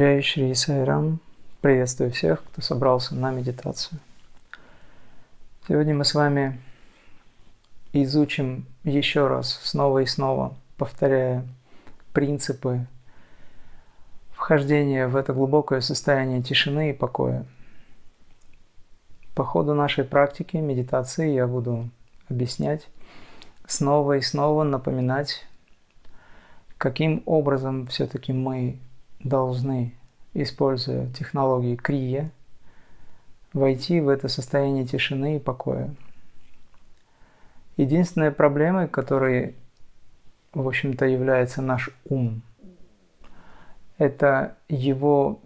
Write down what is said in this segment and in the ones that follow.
Джай Шри Сайрам. Приветствую всех, кто собрался на медитацию. Сегодня мы с вами изучим еще раз, снова и снова, повторяя принципы вхождения в это глубокое состояние тишины и покоя. По ходу нашей практики медитации я буду объяснять, снова и снова напоминать, каким образом все-таки мы должны, используя технологии крия, войти в это состояние тишины и покоя. Единственная проблема, которой, в общем-то, является наш ум, это его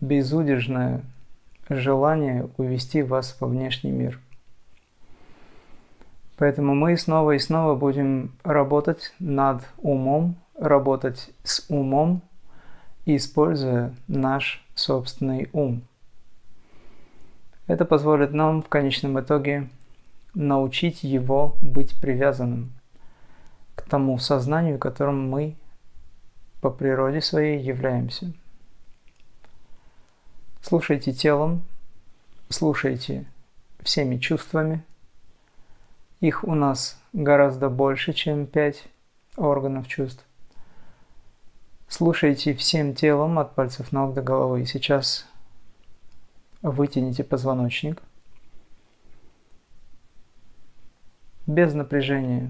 безудержное желание увести вас во внешний мир. Поэтому мы снова и снова будем работать над умом, работать с умом, используя наш собственный ум. Это позволит нам в конечном итоге научить его быть привязанным к тому сознанию, которым мы по природе своей являемся. Слушайте телом, слушайте всеми чувствами. Их у нас гораздо больше, чем пять органов чувств. Слушайте всем телом от пальцев ног до головы. Сейчас вытяните позвоночник. Без напряжения.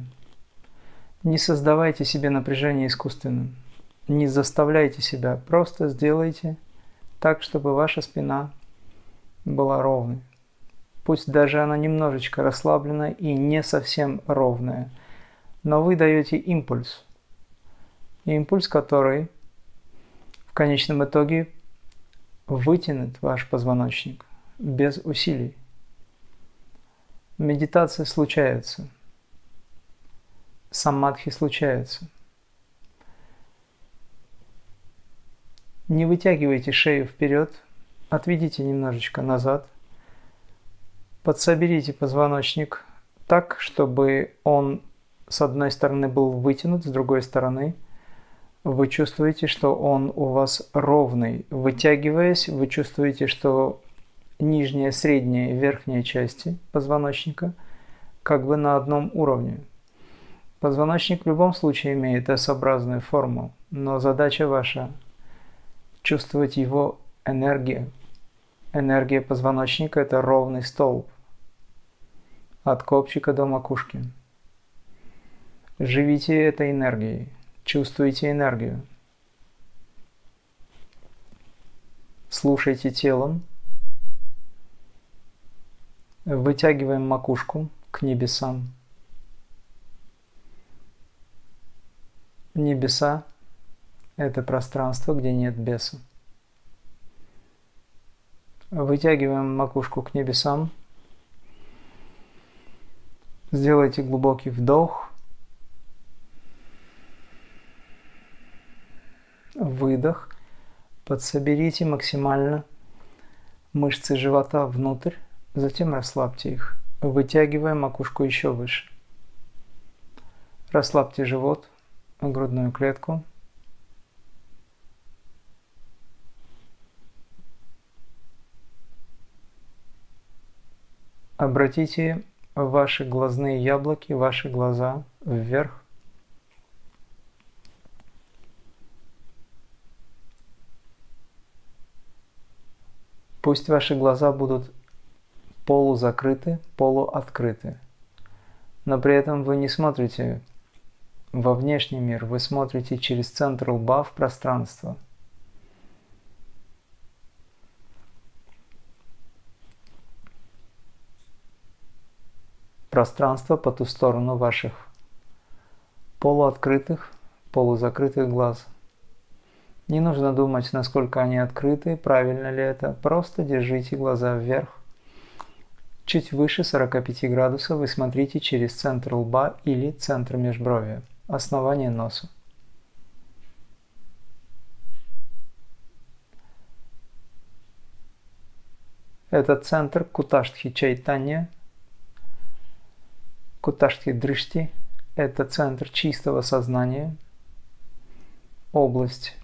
Не создавайте себе напряжение искусственным. Не заставляйте себя. Просто сделайте так, чтобы ваша спина была ровной. Пусть даже она немножечко расслаблена и не совсем ровная. Но вы даете импульс – импульс, который в конечном итоге вытянет ваш позвоночник без усилий. Медитация случается. Самадхи случается. Не вытягивайте шею вперед, отведите немножечко назад, подсоберите позвоночник так, чтобы он с одной стороны был вытянут, с другой стороны – вы чувствуете, что он у вас ровный. Вытягиваясь, вы чувствуете, что нижняя, средняя и верхняя части позвоночника как бы на одном уровне. Позвоночник в любом случае имеет S-образную форму, но задача ваша – чувствовать его энергию. Энергия позвоночника – это ровный столб от копчика до макушки. Живите этой энергией – Чувствуйте энергию. Слушайте телом. Вытягиваем макушку к небесам. Небеса – это пространство, где нет беса. Вытягиваем макушку к небесам. Сделайте глубокий вдох – выдох. Подсоберите максимально мышцы живота внутрь, затем расслабьте их, вытягивая макушку еще выше. Расслабьте живот, грудную клетку. Обратите ваши глазные яблоки, ваши глаза вверх. Пусть ваши глаза будут полузакрыты, полуоткрыты. Но при этом вы не смотрите во внешний мир, вы смотрите через центр лба в пространство. Пространство по ту сторону ваших полуоткрытых, полузакрытых глаз – не нужно думать, насколько они открыты, правильно ли это. Просто держите глаза вверх. Чуть выше 45 градусов вы смотрите через центр лба или центр межбровья, основание носа. Это центр Куташтхи Чайтанья, Куташтхи Дрышти – это центр чистого сознания, область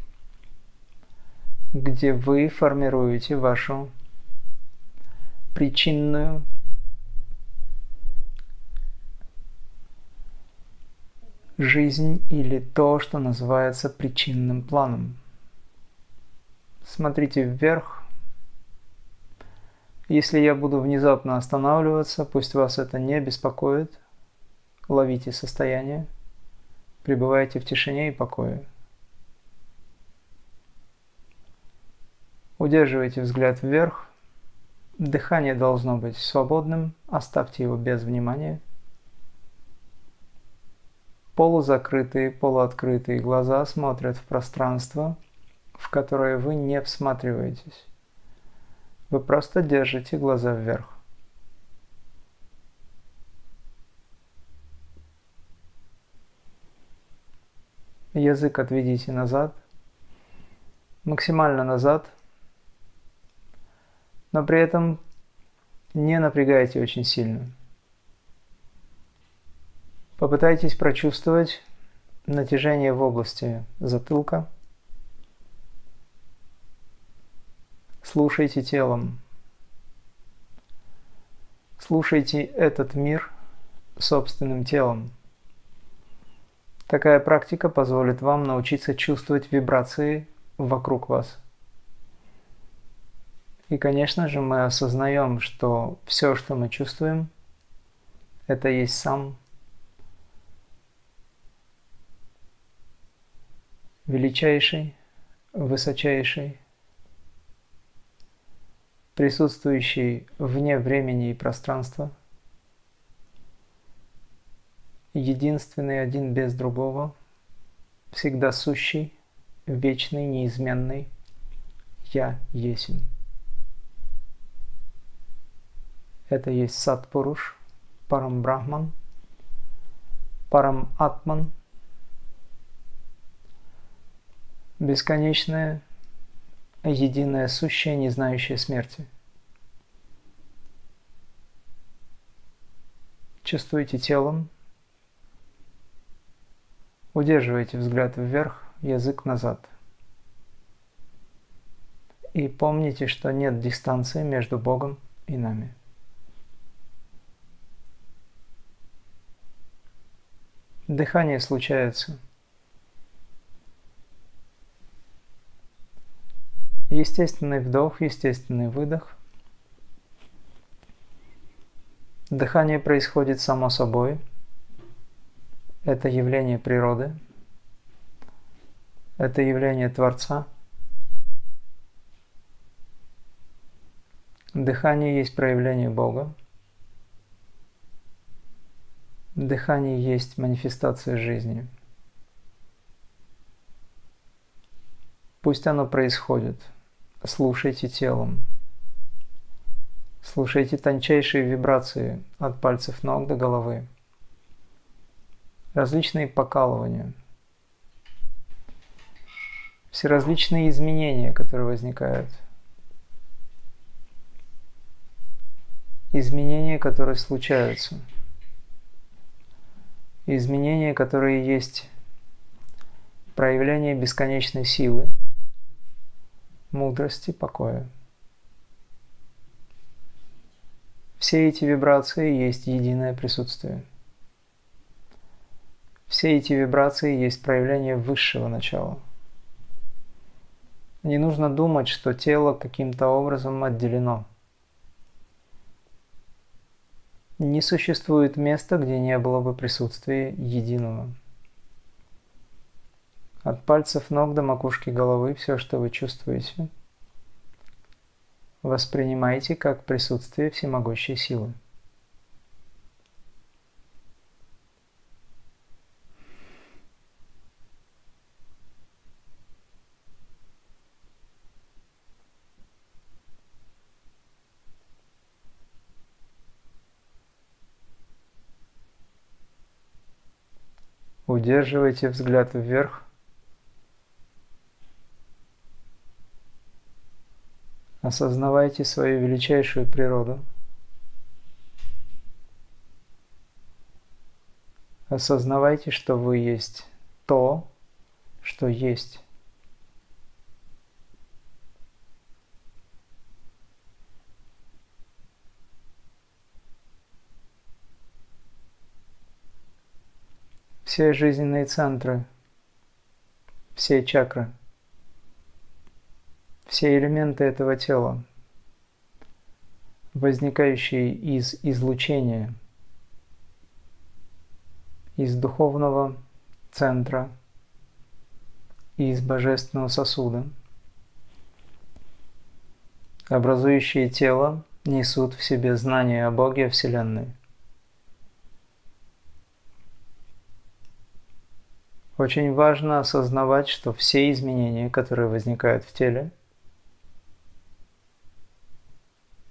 где вы формируете вашу причинную жизнь или то, что называется причинным планом. Смотрите вверх. Если я буду внезапно останавливаться, пусть вас это не беспокоит. Ловите состояние. Пребывайте в тишине и покое. Удерживайте взгляд вверх. Дыхание должно быть свободным, оставьте его без внимания. Полузакрытые, полуоткрытые глаза смотрят в пространство, в которое вы не всматриваетесь. Вы просто держите глаза вверх. Язык отведите назад, максимально назад – но при этом не напрягайте очень сильно. Попытайтесь прочувствовать натяжение в области затылка. Слушайте телом. Слушайте этот мир собственным телом. Такая практика позволит вам научиться чувствовать вибрации вокруг вас – и, конечно же, мы осознаем, что все, что мы чувствуем, это есть сам величайший, высочайший, присутствующий вне времени и пространства, единственный один без другого, всегда сущий, вечный, неизменный, Я есмь. Это есть Сатпуруш, Парам Брахман, Парам Атман, бесконечное, единое сущее, не знающее смерти. Чувствуйте телом, удерживайте взгляд вверх, язык назад. И помните, что нет дистанции между Богом и нами. Дыхание случается. Естественный вдох, естественный выдох. Дыхание происходит само собой. Это явление природы. Это явление Творца. Дыхание есть проявление Бога. Дыхание есть манифестация жизни. Пусть оно происходит. Слушайте телом. Слушайте тончайшие вибрации от пальцев ног до головы. Различные покалывания. Все различные изменения, которые возникают. Изменения, которые случаются – изменения, которые есть проявление бесконечной силы, мудрости, покоя. Все эти вибрации есть единое присутствие. Все эти вибрации есть проявление высшего начала. Не нужно думать, что тело каким-то образом отделено – Не существует места, где не было бы присутствия единого. От пальцев ног до макушки головы все, что вы чувствуете, воспринимайте как присутствие всемогущей силы. Удерживайте взгляд вверх. Осознавайте свою величайшую природу. Осознавайте, что вы есть то, что есть. Все жизненные центры, все чакры, все элементы этого тела, возникающие из излучения, из духовного центра, из божественного сосуда, образующие тело, несут в себе знание о Боге Вселенной. Очень важно осознавать, что все изменения, которые возникают в теле,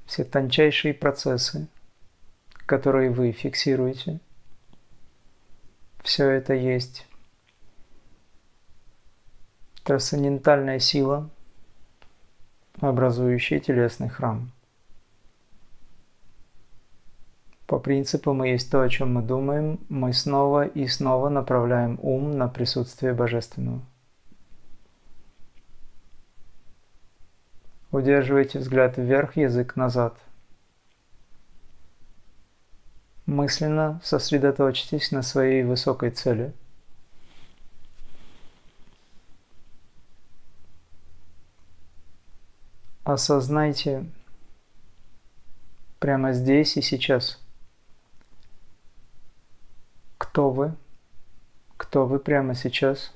все тончайшие процессы, которые вы фиксируете, все это есть трансцендентальная сила, образующая телесный храм. По принципу «мы есть то, о чем мы думаем», мы снова и снова направляем ум на присутствие Божественного. Удерживайте взгляд вверх, язык назад. Мысленно сосредоточьтесь на своей высокой цели. Осознайте прямо здесь и сейчас – кто вы? Кто вы прямо сейчас?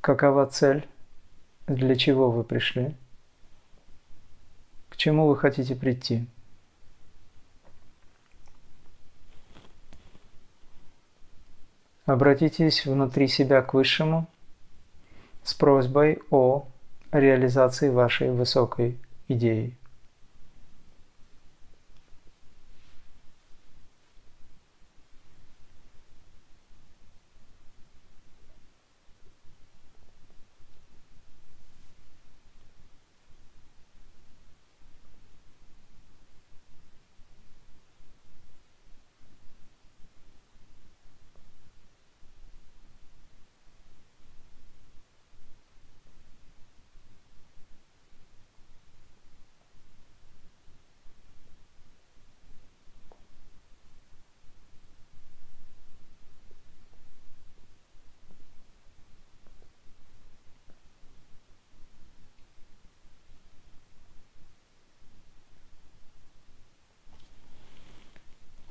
Какова цель? Для чего вы пришли? К чему вы хотите прийти? Обратитесь внутри себя к Высшему с просьбой о реализации вашей высокой идеи.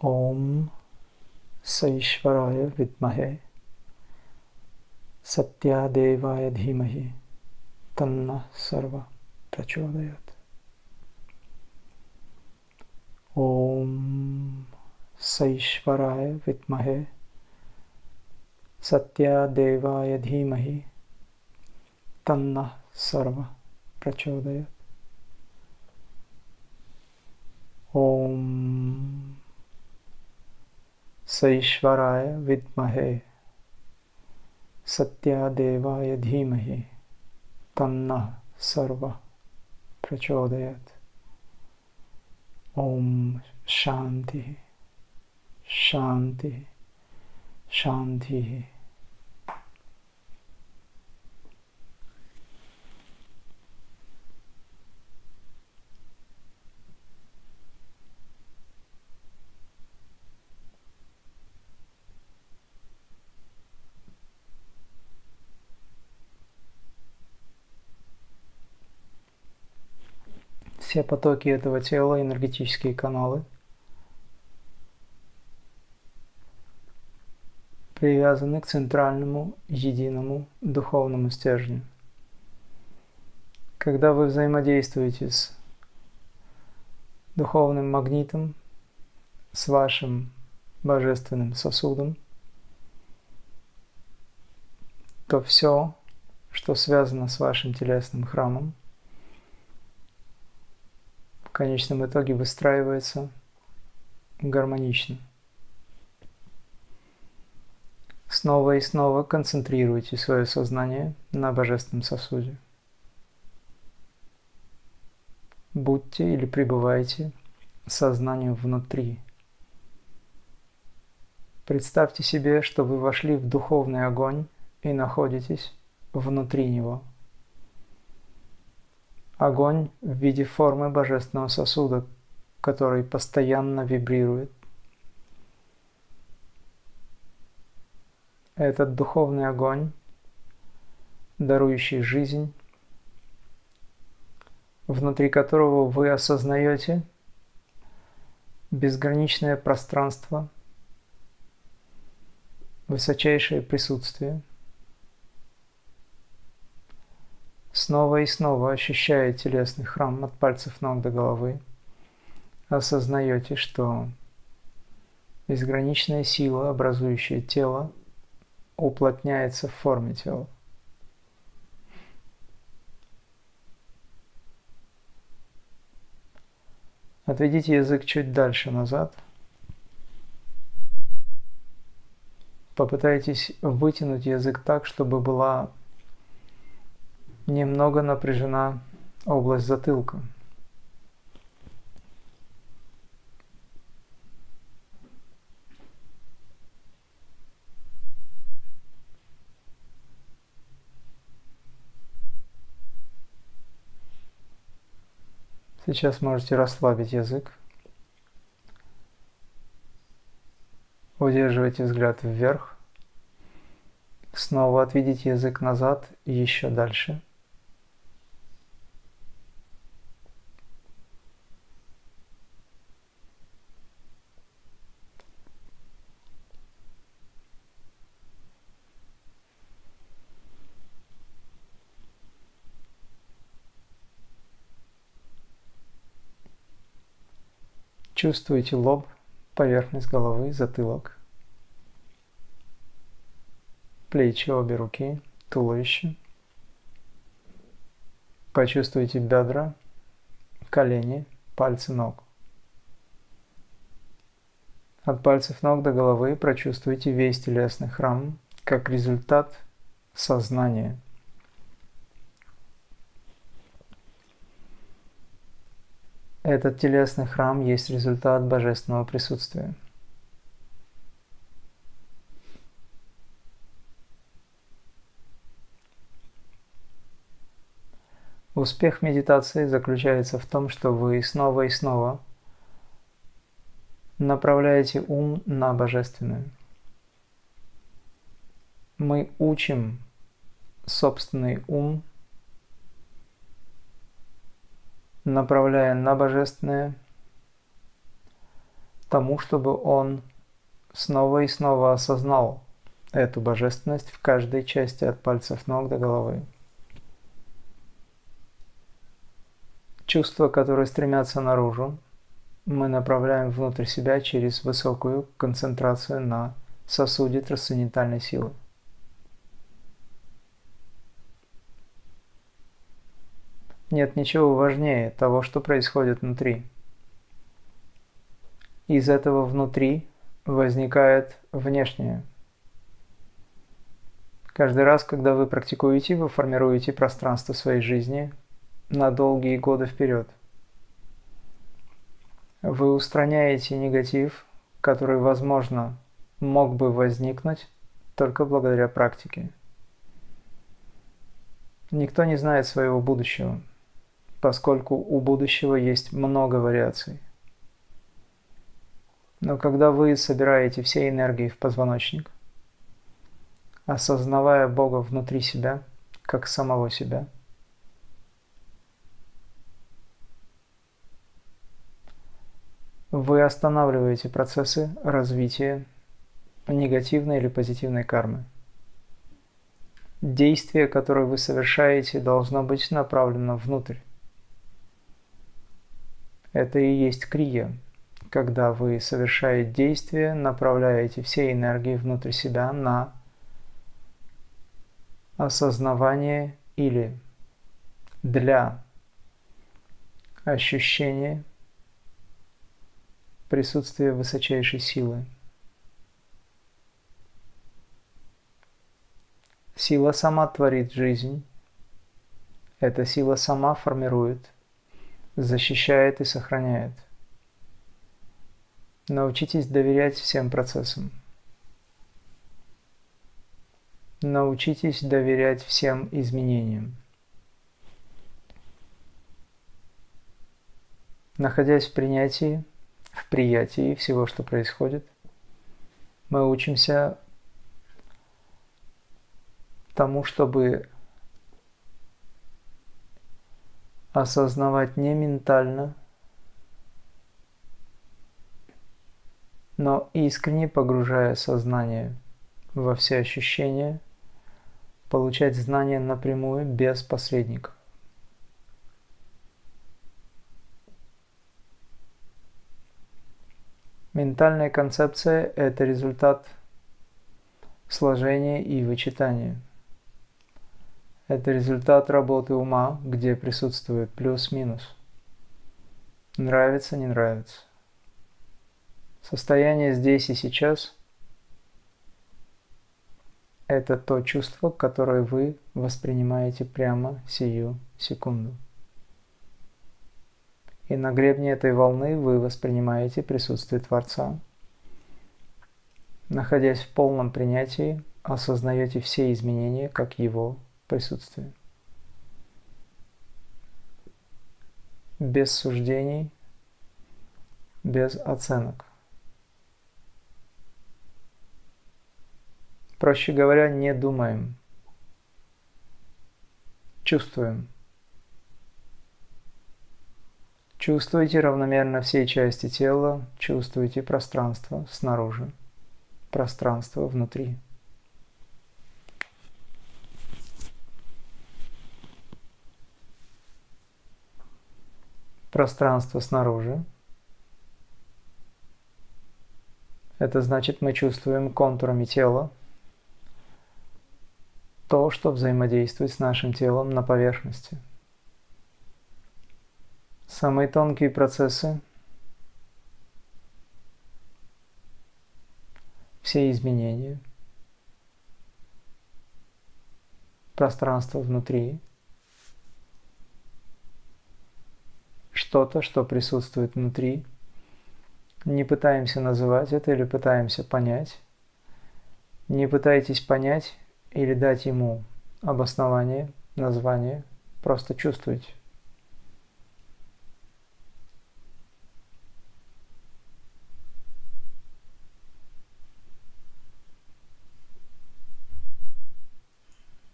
ॐ सईश्वराय विद्महे। सत्यादेवाय धीमहि। तन्नः सर्व प्रचोदयात्। ॐ सईश्वराय विद्महे। सत्यादेवाय धीमहि। तन्नः सर्व प्रचोदयात्। ॐ सईश्वराय विमहे सत्यादेवाय धीमहि। तन्नः सर्व प्रचोदयात्। ओम शांति शांति शान्तिः। Все потоки этого тела, энергетические каналы, привязаны к центральному единому духовному стержню. Когда вы взаимодействуете с духовным магнитом, с вашим божественным сосудом, то все, что связано с вашим телесным храмом, конечном итоге выстраивается гармонично. Снова и снова концентрируйте свое сознание на божественном сосуде. Будьте или пребывайте сознанием внутри. Представьте себе, что вы вошли в духовный огонь и находитесь внутри него – Огонь в виде формы божественного сосуда, который постоянно вибрирует. этот духовный огонь, дарующий жизнь, внутри которого вы осознаете безграничное пространство, высочайшее присутствие. Снова и снова ощущая телесный храм от пальцев ног до головы, осознаете, что безграничная сила, образующая тело, уплотняется в форме тела. Отведите язык чуть дальше назад. Попытайтесь вытянуть язык так, чтобы была немного напряжена область затылка. Сейчас можете расслабить язык. Удерживайте взгляд вверх. Снова отведите язык назад и еще дальше. Чувствуете лоб, поверхность головы, затылок, плечи, обе руки, туловище. Почувствуйте бедра, колени, пальцы ног. От пальцев ног до головы прочувствуйте весь телесный храм как результат сознания – Этот телесный храм есть результат божественного присутствия. Успех медитации заключается в том, что вы снова и снова направляете ум на божественное. Мы учим собственный ум – направляя на божественное, тому, чтобы он снова и снова осознал эту божественность в каждой части от пальцев ног до головы. Чувства, которые стремятся наружу, мы направляем внутрь себя через высокую концентрацию на сосуде трансцендентальной силы. Нет ничего важнее того, что происходит внутри. Из этого внутри возникает внешнее. Каждый раз, когда вы практикуете, вы формируете пространство своей жизни на долгие годы вперед. Вы устраняете негатив, который, возможно, мог бы возникнуть только благодаря практике. Никто не знает своего будущего – поскольку у будущего есть много вариаций. Но когда вы собираете все энергии в позвоночник, осознавая Бога внутри себя, как самого себя, вы останавливаете процессы развития негативной или позитивной кармы. Действие, которое вы совершаете, должно быть направлено внутрь. Это и есть крия, когда вы, совершая действие, направляете все энергии внутрь себя на осознавание или для ощущения присутствия высочайшей силы. Сила сама творит жизнь. Эта сила сама формирует – защищает и сохраняет. Научитесь доверять всем процессам. Научитесь доверять всем изменениям. Находясь в принятии, в приятии всего, что происходит, мы учимся тому, чтобы осознавать не ментально, но искренне погружая сознание во все ощущения, получать знания напрямую без посредников. Ментальная концепция – это результат сложения и вычитания. Это результат работы ума, где присутствует плюс-минус. Нравится, не нравится. Состояние здесь и сейчас – это то чувство, которое вы воспринимаете прямо сию секунду. И на гребне этой волны вы воспринимаете присутствие Творца. Находясь в полном принятии, осознаете все изменения как Его присутствие. Без суждений, без оценок. Проще говоря, не думаем, чувствуем. Чувствуйте равномерно все части тела, чувствуйте пространство снаружи, пространство внутри. Пространство снаружи. Это значит, мы чувствуем контурами тела, то, что взаимодействует с нашим телом на поверхности. Самые тонкие процессы, все изменения, пространство внутри, что-то, что присутствует внутри. Не пытаемся называть это или пытаемся понять. Не пытайтесь понять, или дать ему обоснование, название, просто чувствуйте.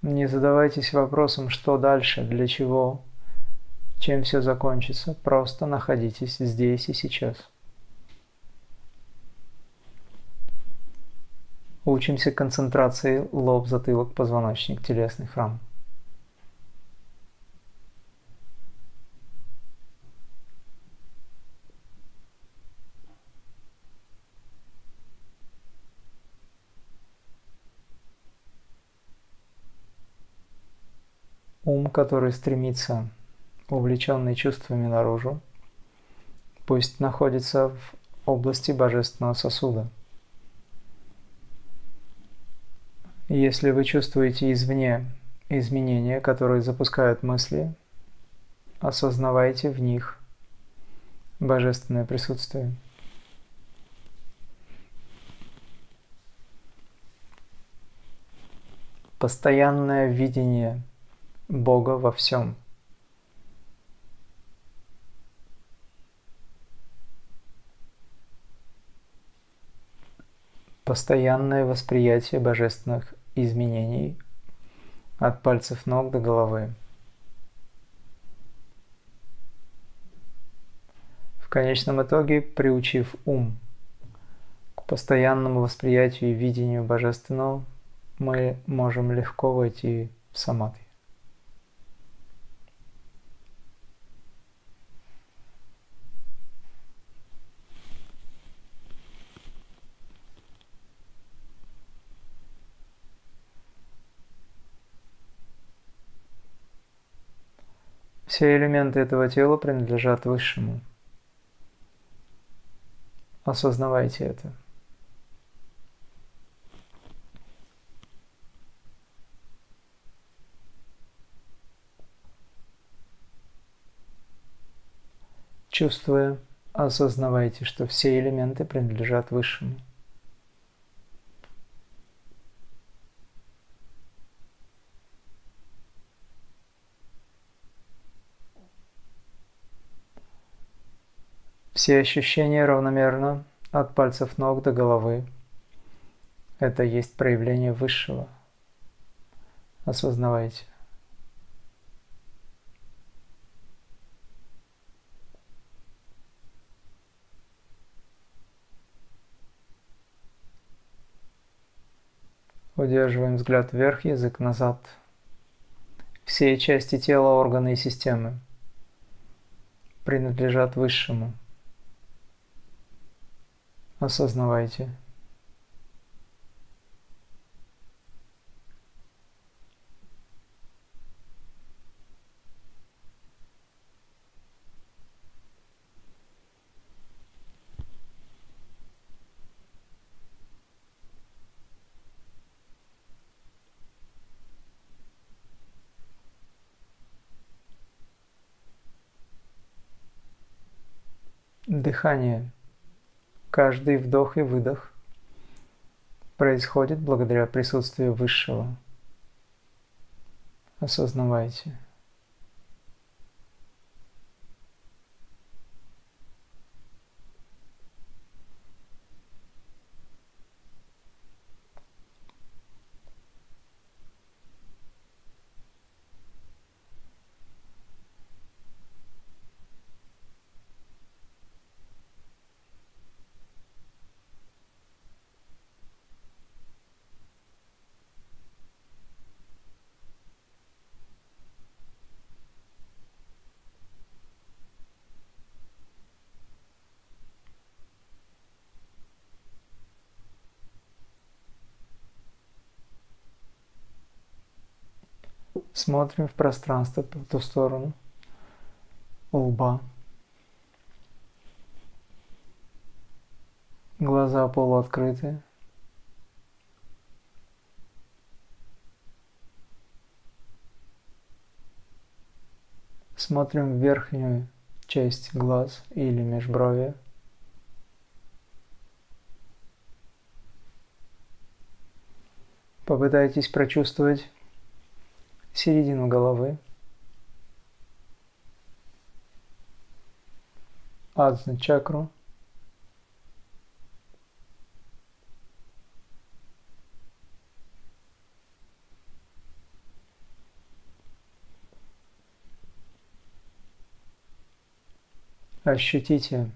Не задавайтесь вопросом, что дальше, для чего, чем все закончится. Просто находитесь здесь и сейчас. Учимся концентрации лоб, затылок, позвоночник, телесный храм. Ум, который стремится, увлеченный чувствами наружу, пусть находится в области божественного сосуда – Если вы чувствуете извне изменения, которые запускают мысли, осознавайте в них божественное присутствие. Постоянное видение Бога во всем. Постоянное восприятие божественных изменений от пальцев ног до головы. В конечном итоге, приучив ум к постоянному восприятию и видению божественного, мы можем легко войти в самадхи. Все элементы этого тела принадлежат Высшему. Осознавайте это. Чувствуя, осознавайте, что все элементы принадлежат Высшему. Все ощущения равномерно от пальцев ног до головы. Это есть проявление Высшего. Осознавайте. Удерживаем взгляд вверх, язык назад. Все части тела, органы и системы принадлежат Высшему. Осознавайте. Дыхание. Каждый вдох и выдох происходит благодаря присутствию Высшего. Осознавайте. Смотрим в пространство по ту сторону лба. Глаза полуоткрыты. Смотрим в верхнюю часть глаз или межброви. Попытайтесь прочувствовать середину головы, адзна чакру, ощутите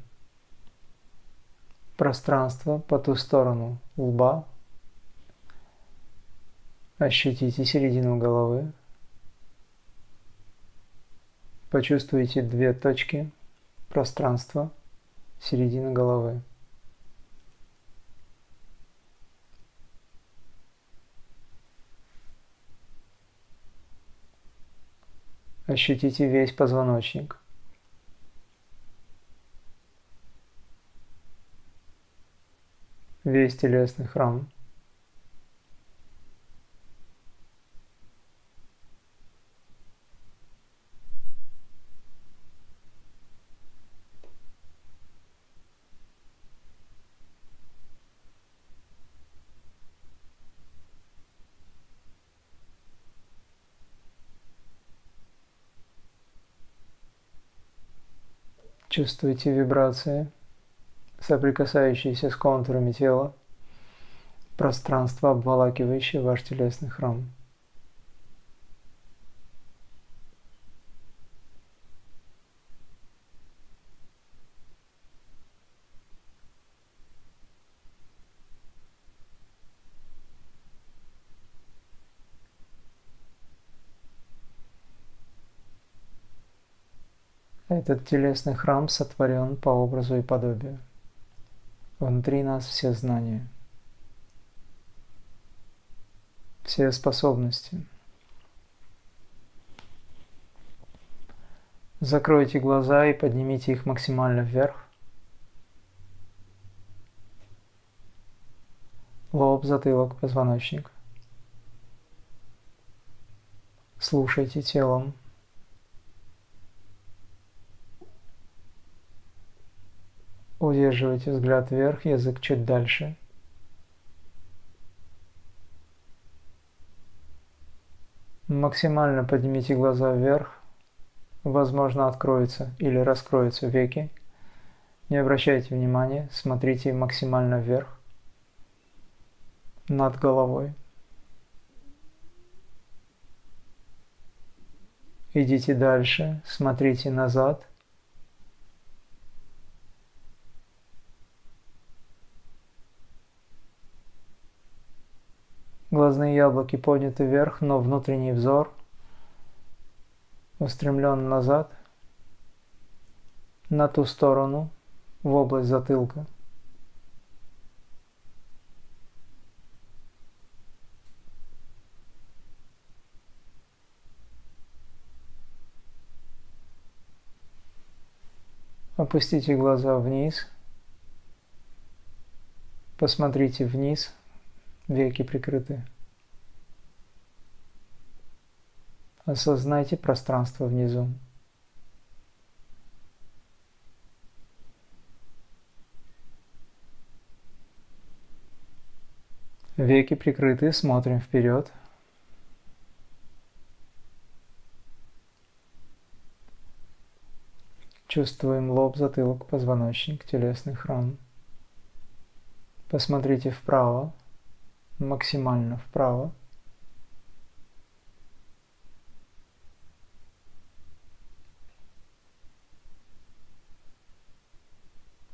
пространство по ту сторону лба, ощутите середину головы, Почувствуйте две точки пространства середины головы. Ощутите весь позвоночник. Весь телесный храм. Чувствуете вибрации, соприкасающиеся с контурами тела, пространство, обволакивающее ваш телесный храм. Этот телесный храм сотворен по образу и подобию. Внутри нас все знания, все способности. Закройте глаза и поднимите их максимально вверх. Лоб, затылок, позвоночник. Слушайте телом. Удерживайте взгляд вверх, язык чуть дальше. Максимально поднимите глаза вверх. Возможно, откроются или раскроются веки. Не обращайте внимания, смотрите максимально вверх, над головой. Идите дальше, смотрите назад. Глазные яблоки подняты вверх, но внутренний взор устремлен назад, на ту сторону, в область затылка. Опустите глаза вниз. Посмотрите вниз. Веки прикрыты. Осознайте пространство внизу. Веки прикрыты, смотрим вперед. Чувствуем лоб, затылок, позвоночник, телесный храм. Посмотрите вправо, максимально вправо.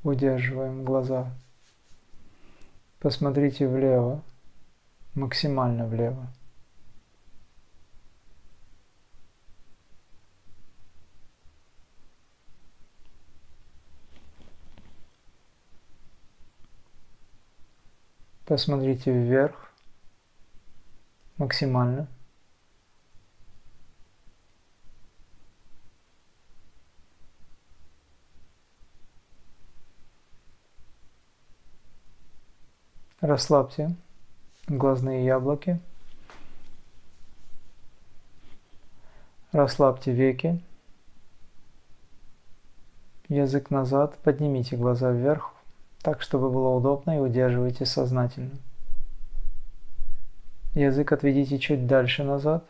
Удерживаем глаза. Посмотрите влево, максимально влево. Посмотрите вверх максимально. Расслабьте глазные яблоки. Расслабьте веки. Язык назад. Поднимите глаза вверх так, чтобы было удобно и удерживайте сознательно. Язык отведите чуть дальше назад.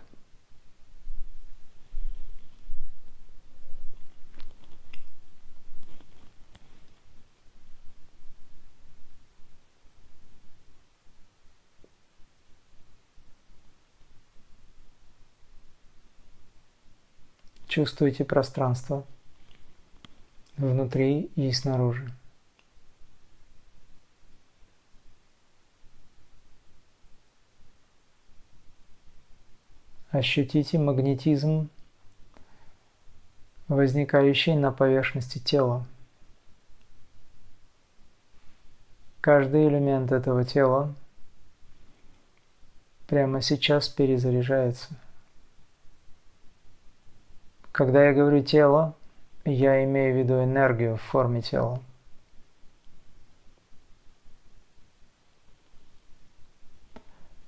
Чувствуйте пространство внутри и снаружи. Ощутите магнетизм, возникающий на поверхности тела. Каждый элемент этого тела прямо сейчас перезаряжается. Когда я говорю тело, я имею в виду энергию в форме тела.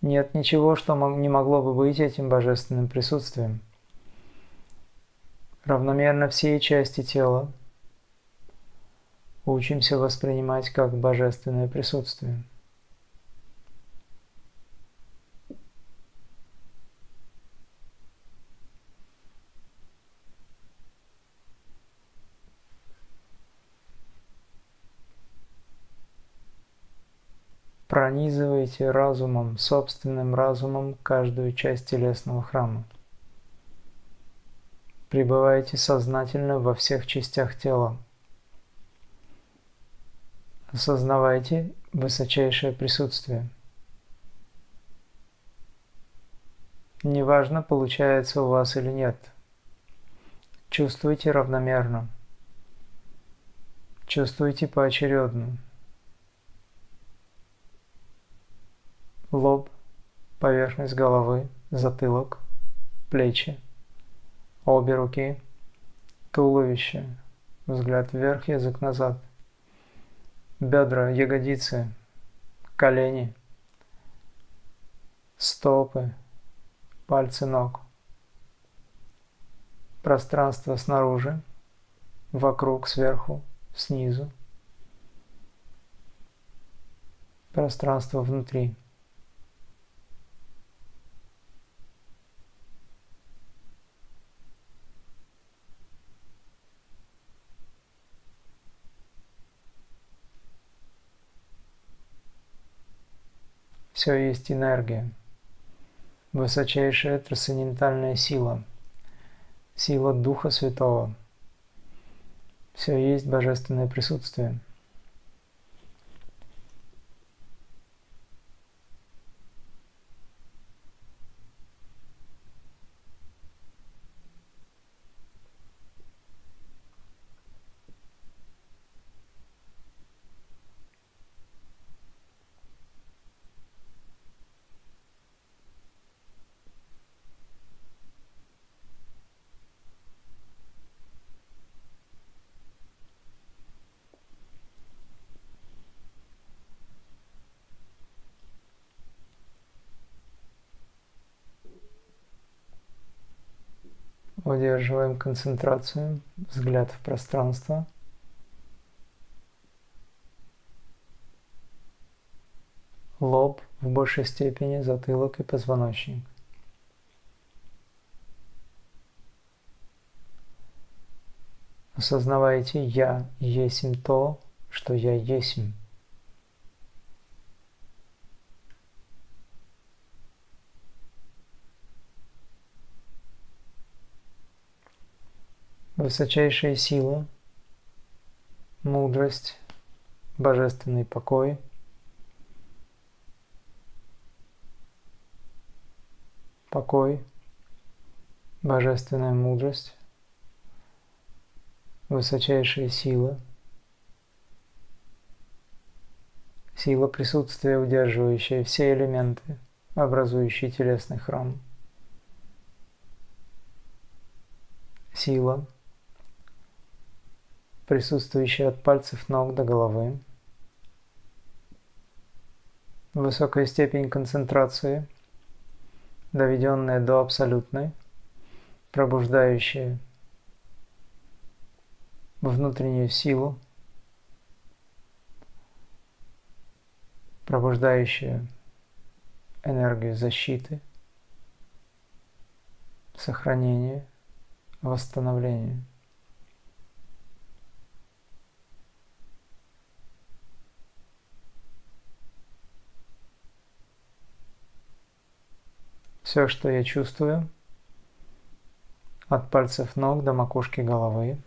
Нет ничего, что не могло бы быть этим божественным присутствием. Равномерно все части тела учимся воспринимать как божественное присутствие. Пронизывайте разумом, собственным разумом каждую часть телесного храма. Пребывайте сознательно во всех частях тела. Осознавайте высочайшее присутствие. Неважно, получается у вас или нет. Чувствуйте равномерно. Чувствуйте поочередно. Лоб, поверхность головы, затылок, плечи, обе руки, туловище, взгляд вверх, язык назад, бедра, ягодицы, колени, стопы, пальцы ног, пространство снаружи, вокруг, сверху, снизу, пространство внутри. Все есть энергия, высочайшая трансцендентальная сила, сила Духа Святого. Все есть божественное присутствие. Удерживаем концентрацию, взгляд в пространство. Лоб в большей степени, затылок и позвоночник. Осознавайте, я есмь то, что я есмь. Высочайшая сила, мудрость, божественный покой, покой, божественная мудрость, высочайшая сила, сила присутствия, удерживающая все элементы, образующие телесный храм, сила – присутствующая от пальцев ног до головы. Высокая степень концентрации, доведенная до абсолютной, пробуждающая внутреннюю силу, пробуждающая энергию защиты, сохранения, восстановления. Все, что я чувствую, от пальцев ног до макушки головы,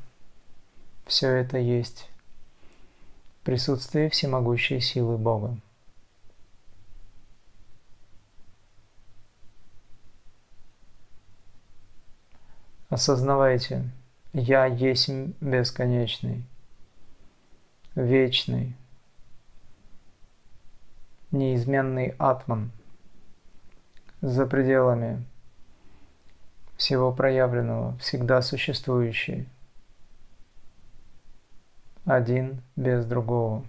все это есть присутствие всемогущей силы Бога. Осознавайте, я есть бесконечный, вечный, неизменный атман – за пределами всего проявленного, всегда существующий, один без другого,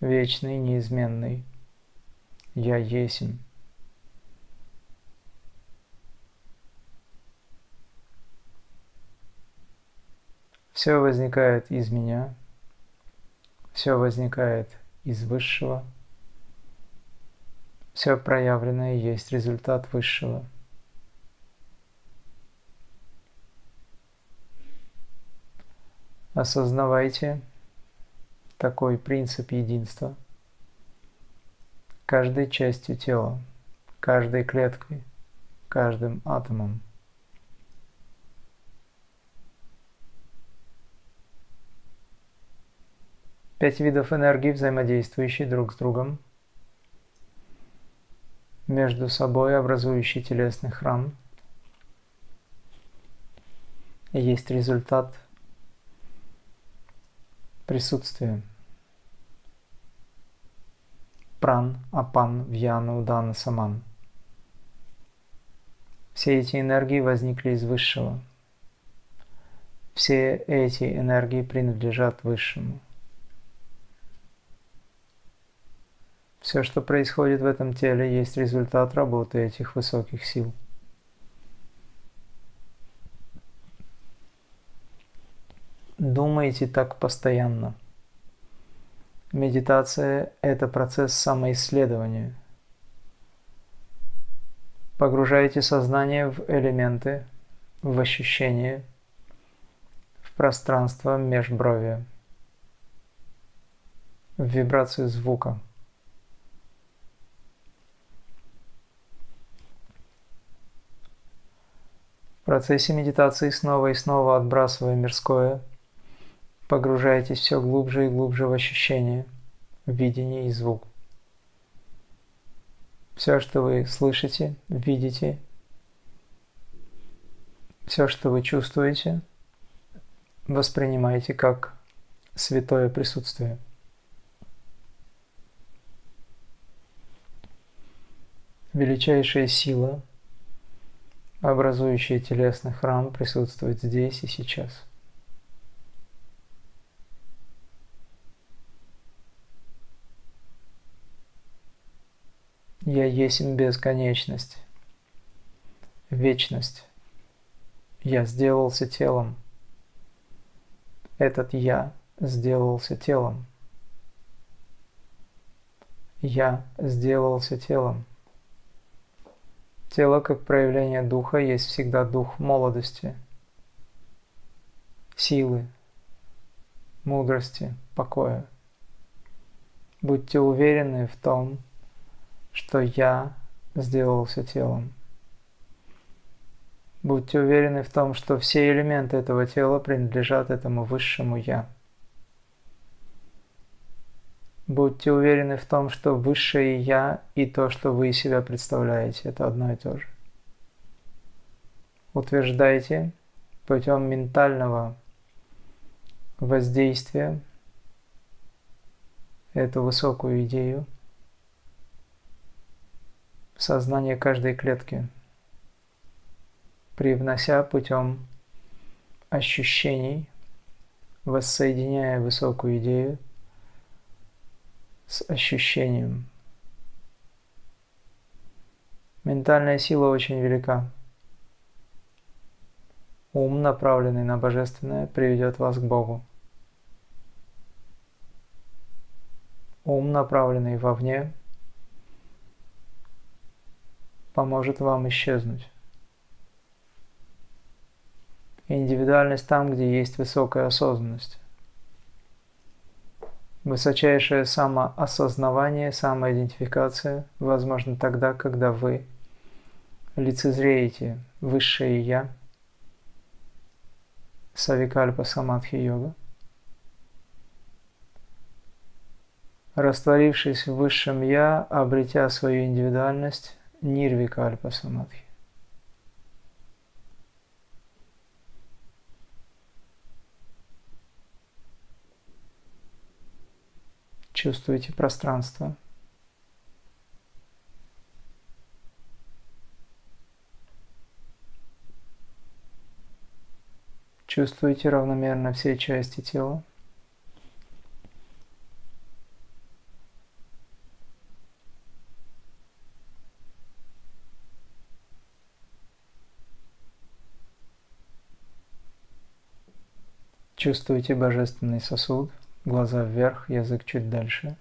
вечный, неизменный, я есмь. Все возникает из меня, все возникает из Высшего – все проявленное есть результат высшего. Осознавайте такой принцип единства каждой частью тела, каждой клеткой, каждым атомом. Пять видов энергии, взаимодействующие друг с другом – между собой образующий телесный храм. Есть результат присутствия. Пран, Апан, Вьяна, Удана, Саман. Все эти энергии возникли из Высшего. Все эти энергии принадлежат Высшему. Все, что происходит в этом теле, есть результат работы этих высоких сил. Думайте так постоянно. Медитация – это процесс самоисследования. Погружайте сознание в элементы, в ощущения, в пространство межброви, в вибрацию звука – процессе медитации снова и снова отбрасывая мирское, погружаетесь все глубже и глубже в ощущение, видение и звук. Все, что вы слышите, видите, все, что вы чувствуете, воспринимаете как святое присутствие. Величайшая сила – образующий телесный храм, присутствует здесь и сейчас. Я есть бесконечность, вечность. Я сделался телом. Этот я сделался телом. Я сделался телом. Тело как проявление духа есть всегда дух молодости, силы, мудрости, покоя. Будьте уверены в том, что я сделался телом. Будьте уверены в том, что все элементы этого тела принадлежат этому высшему Я. Будьте уверены в том, что высшее Я и то, что вы из себя представляете, это одно и то же. Утверждайте путем ментального воздействия эту высокую идею в сознание каждой клетки, привнося путем ощущений, воссоединяя высокую идею с ощущением. Ментальная сила очень велика. Ум, направленный на Божественное, приведет вас к Богу. Ум, направленный вовне, поможет вам исчезнуть. Индивидуальность там, где есть высокая осознанность. Высочайшее самоосознавание, самоидентификация возможно тогда, когда вы лицезреете высшее Я, Савикальпа Самадхи Йога, растворившись в высшем Я, обретя свою индивидуальность, Нирвикальпа Самадхи. Чувствуете пространство. Чувствуете равномерно все части тела. Чувствуете божественный сосуд – Глаза вверх, язык чуть дальше.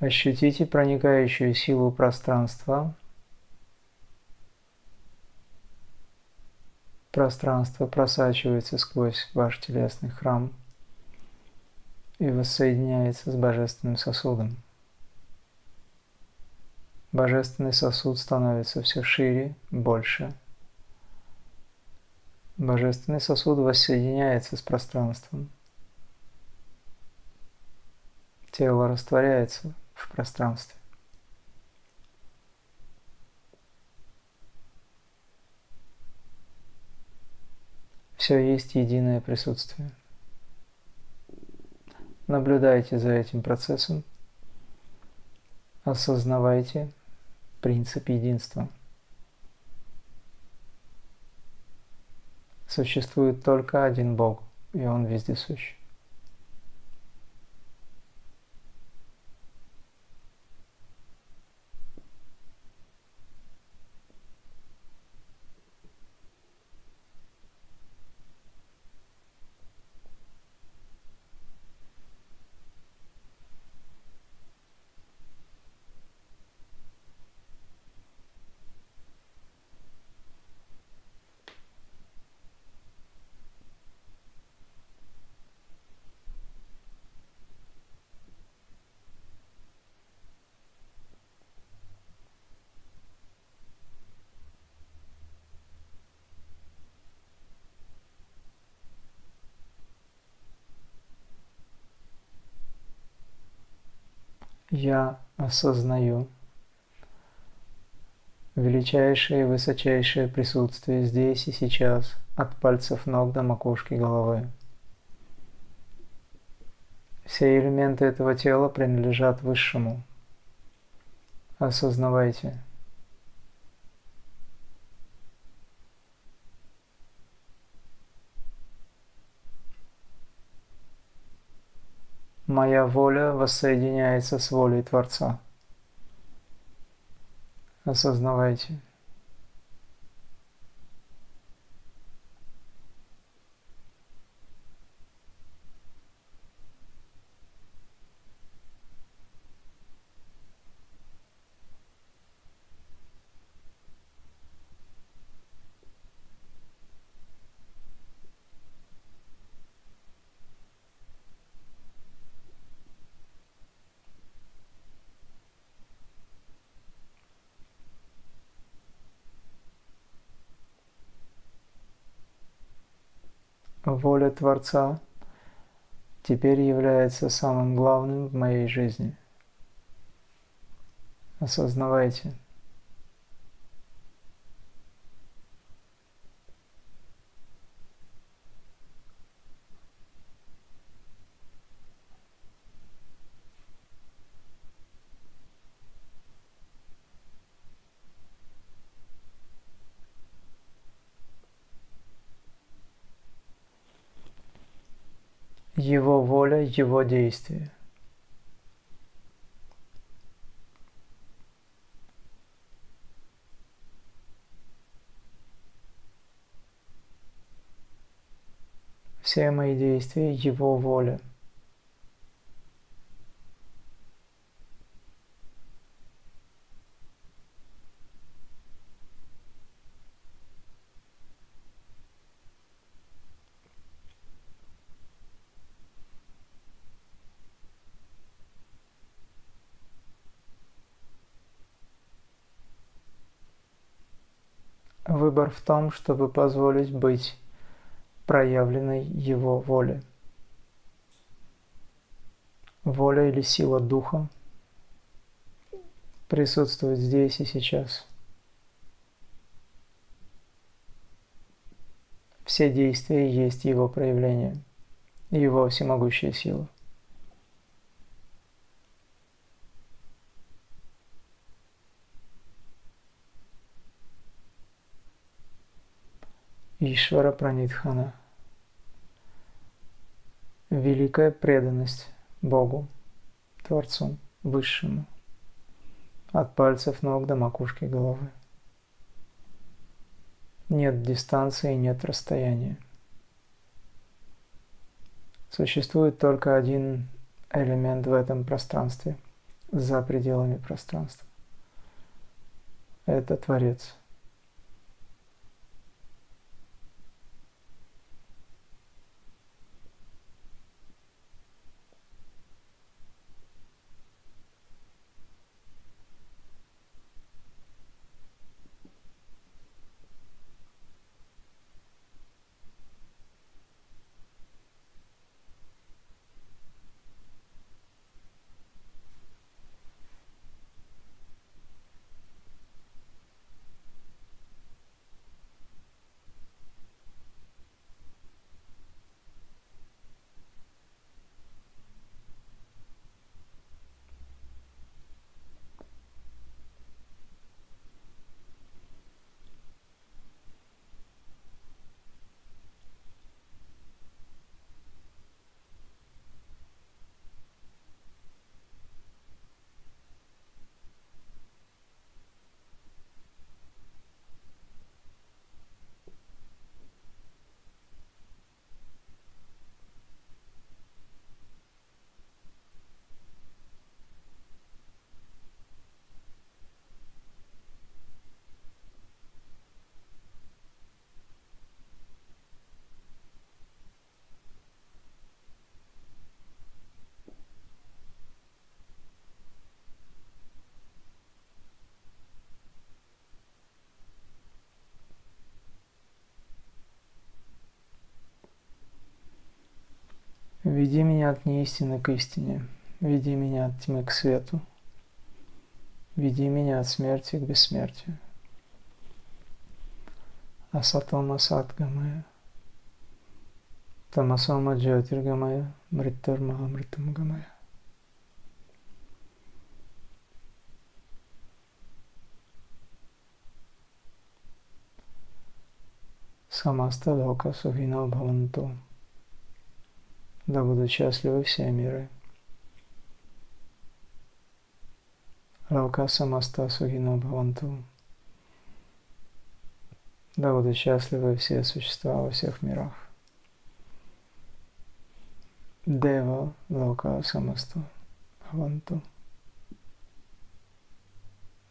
Ощутите проникающую силу пространства. Пространство просачивается сквозь ваш телесный храм – и воссоединяется с божественным сосудом. Божественный сосуд становится все шире, больше. Божественный сосуд воссоединяется с пространством. Тело растворяется в пространстве. Все есть единое присутствие. Наблюдайте за этим процессом. Осознавайте принцип единства. Существует только один Бог, и Он вездесущ. Я осознаю величайшее и высочайшее присутствие здесь и сейчас, от пальцев ног до макушки головы. Все элементы этого тела принадлежат Высшему. Осознавайте – моя воля воссоединяется с волей Творца. Осознавайте. Воля Творца теперь является самым главным в моей жизни. Осознавайте – Его воля, Его действие. Все мои действия – Его воля – Выбор в том, чтобы позволить быть проявленной Его воле. Воля или сила Духа присутствует здесь и сейчас. Все действия есть Его проявление, Его всемогущая сила. Ишвара Пранидхана. Великая преданность Богу, Творцу, Высшему, от пальцев ног до макушки головы. Нет дистанции, нет расстояния. Существует только один элемент в этом пространстве, за пределами пространства. Это Творец – Веди меня от неистины к истине. веди меня от тьмы к свету, веди меня от смерти к бессмертию. Асатома Сатгамая, Тамасома Джотиргамая, Мриттарма Амритамгамая. Самаста Лока Сухино Бхаванту. Да будут счастливы все миры. Лока Самаста Сухино Бхаванту. Да будут счастливы все существа во всех мирах. Дева Лока Самасту Бхаванту.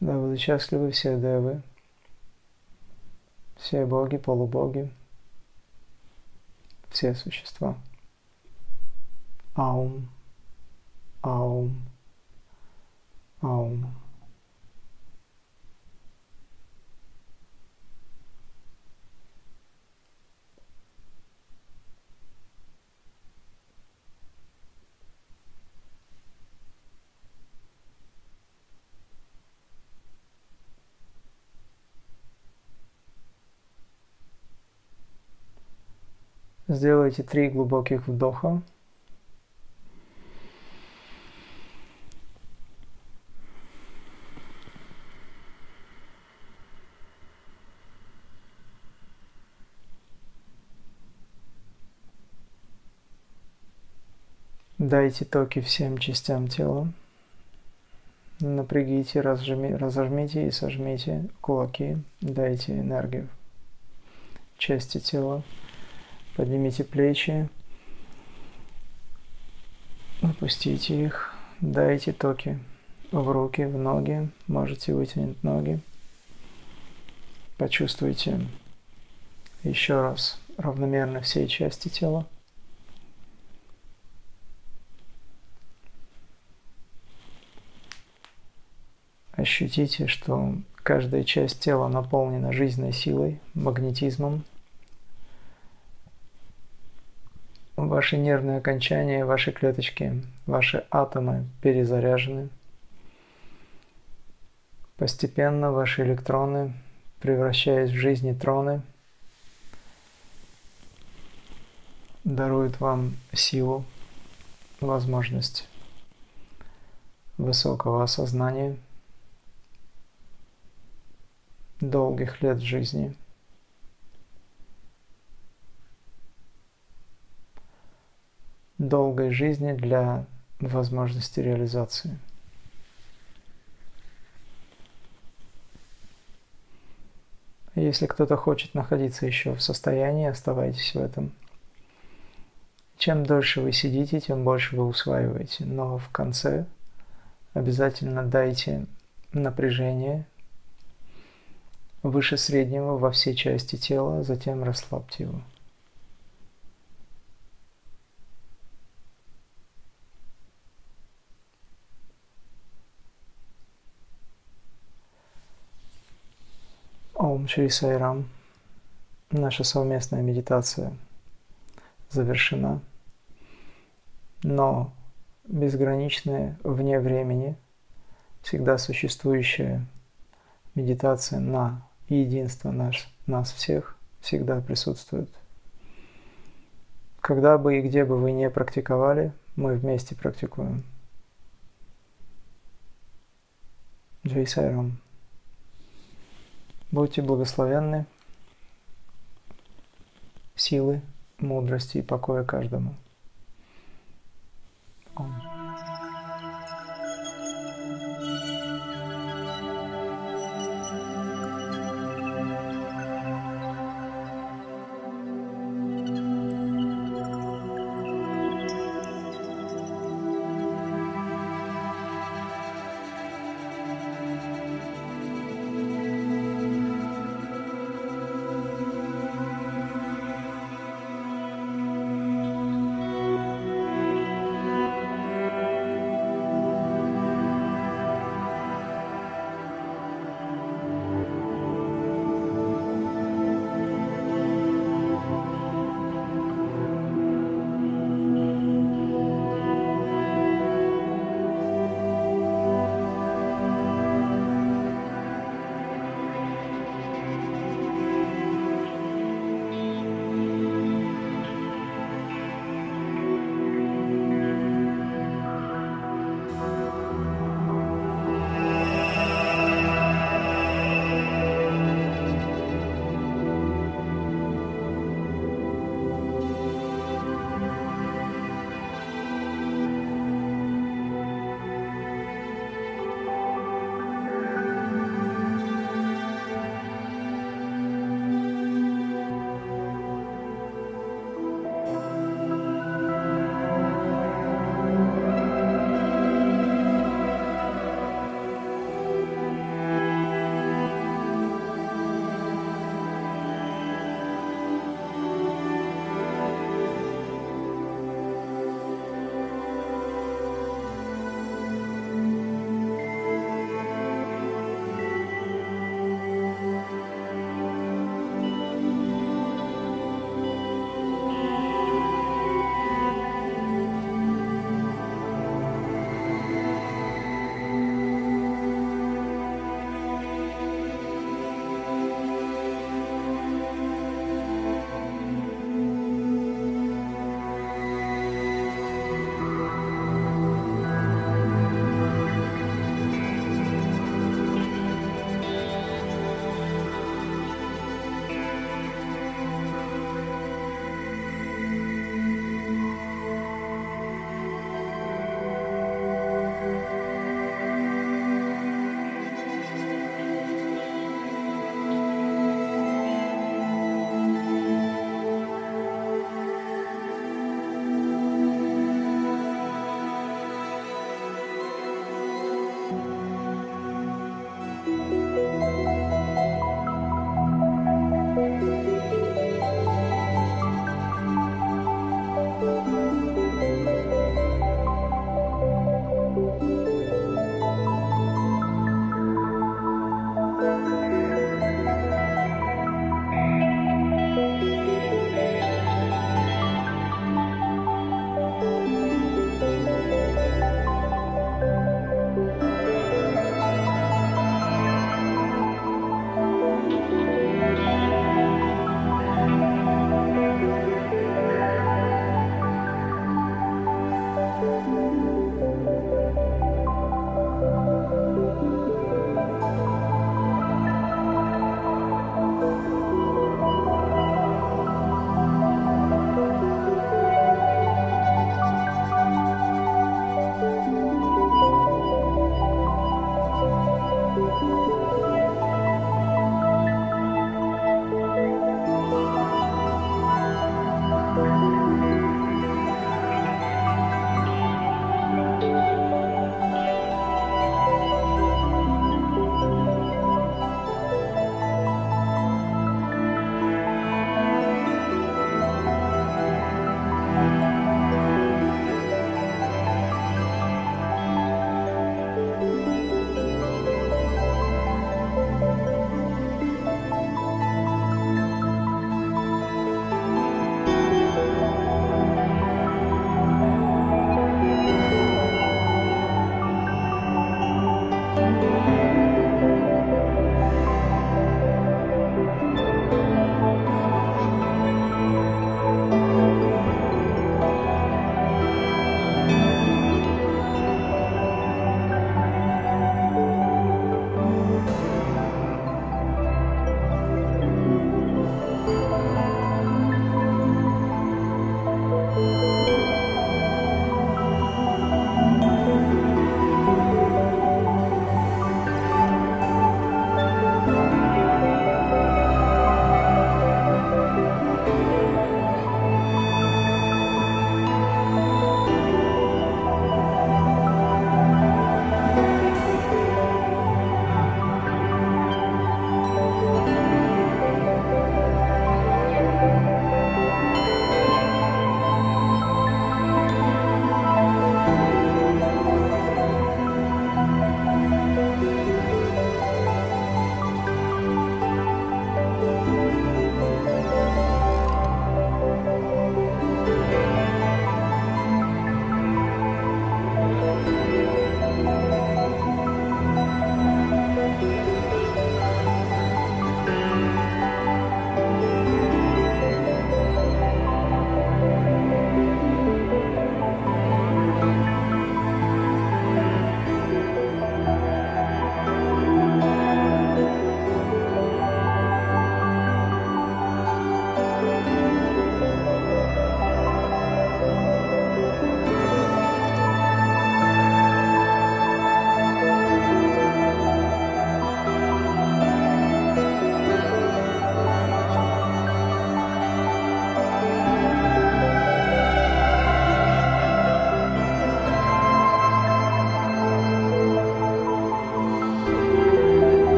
Да будут счастливы все девы, все боги, полубоги, все существа. Аум, аум, аум. Сделайте три глубоких вдоха. Дайте токи всем частям тела. Напрягите, разжми, разожмите и сожмите кулаки. Дайте энергию части тела. Поднимите плечи, опустите их, дайте токи в руки, в ноги, можете вытянуть ноги. Почувствуйте еще раз равномерно все части тела. Ощутите, что каждая часть тела наполнена жизненной силой, магнетизмом – Ваши нервные окончания, ваши клеточки, ваши атомы перезаряжены. Постепенно ваши электроны, превращаясь в жизнь нейтроны, даруют вам силу, возможность высокого осознания, долгих лет жизни – долгой жизни для возможности реализации. Если кто-то хочет находиться еще в состоянии, оставайтесь в этом. Чем дольше вы сидите, тем больше вы усваиваете. Но в конце обязательно дайте напряжение выше среднего во все части тела, затем расслабьте его. Ом Шри Сайрам. Наша совместная медитация завершена. Но безграничная вне времени, всегда существующая медитация на единство наш, нас всех всегда присутствует. Когда бы и где бы вы не практиковали, мы вместе практикуем. Джей Сайрам. Будьте благословенны силы, мудрости и покоя каждому. Ом.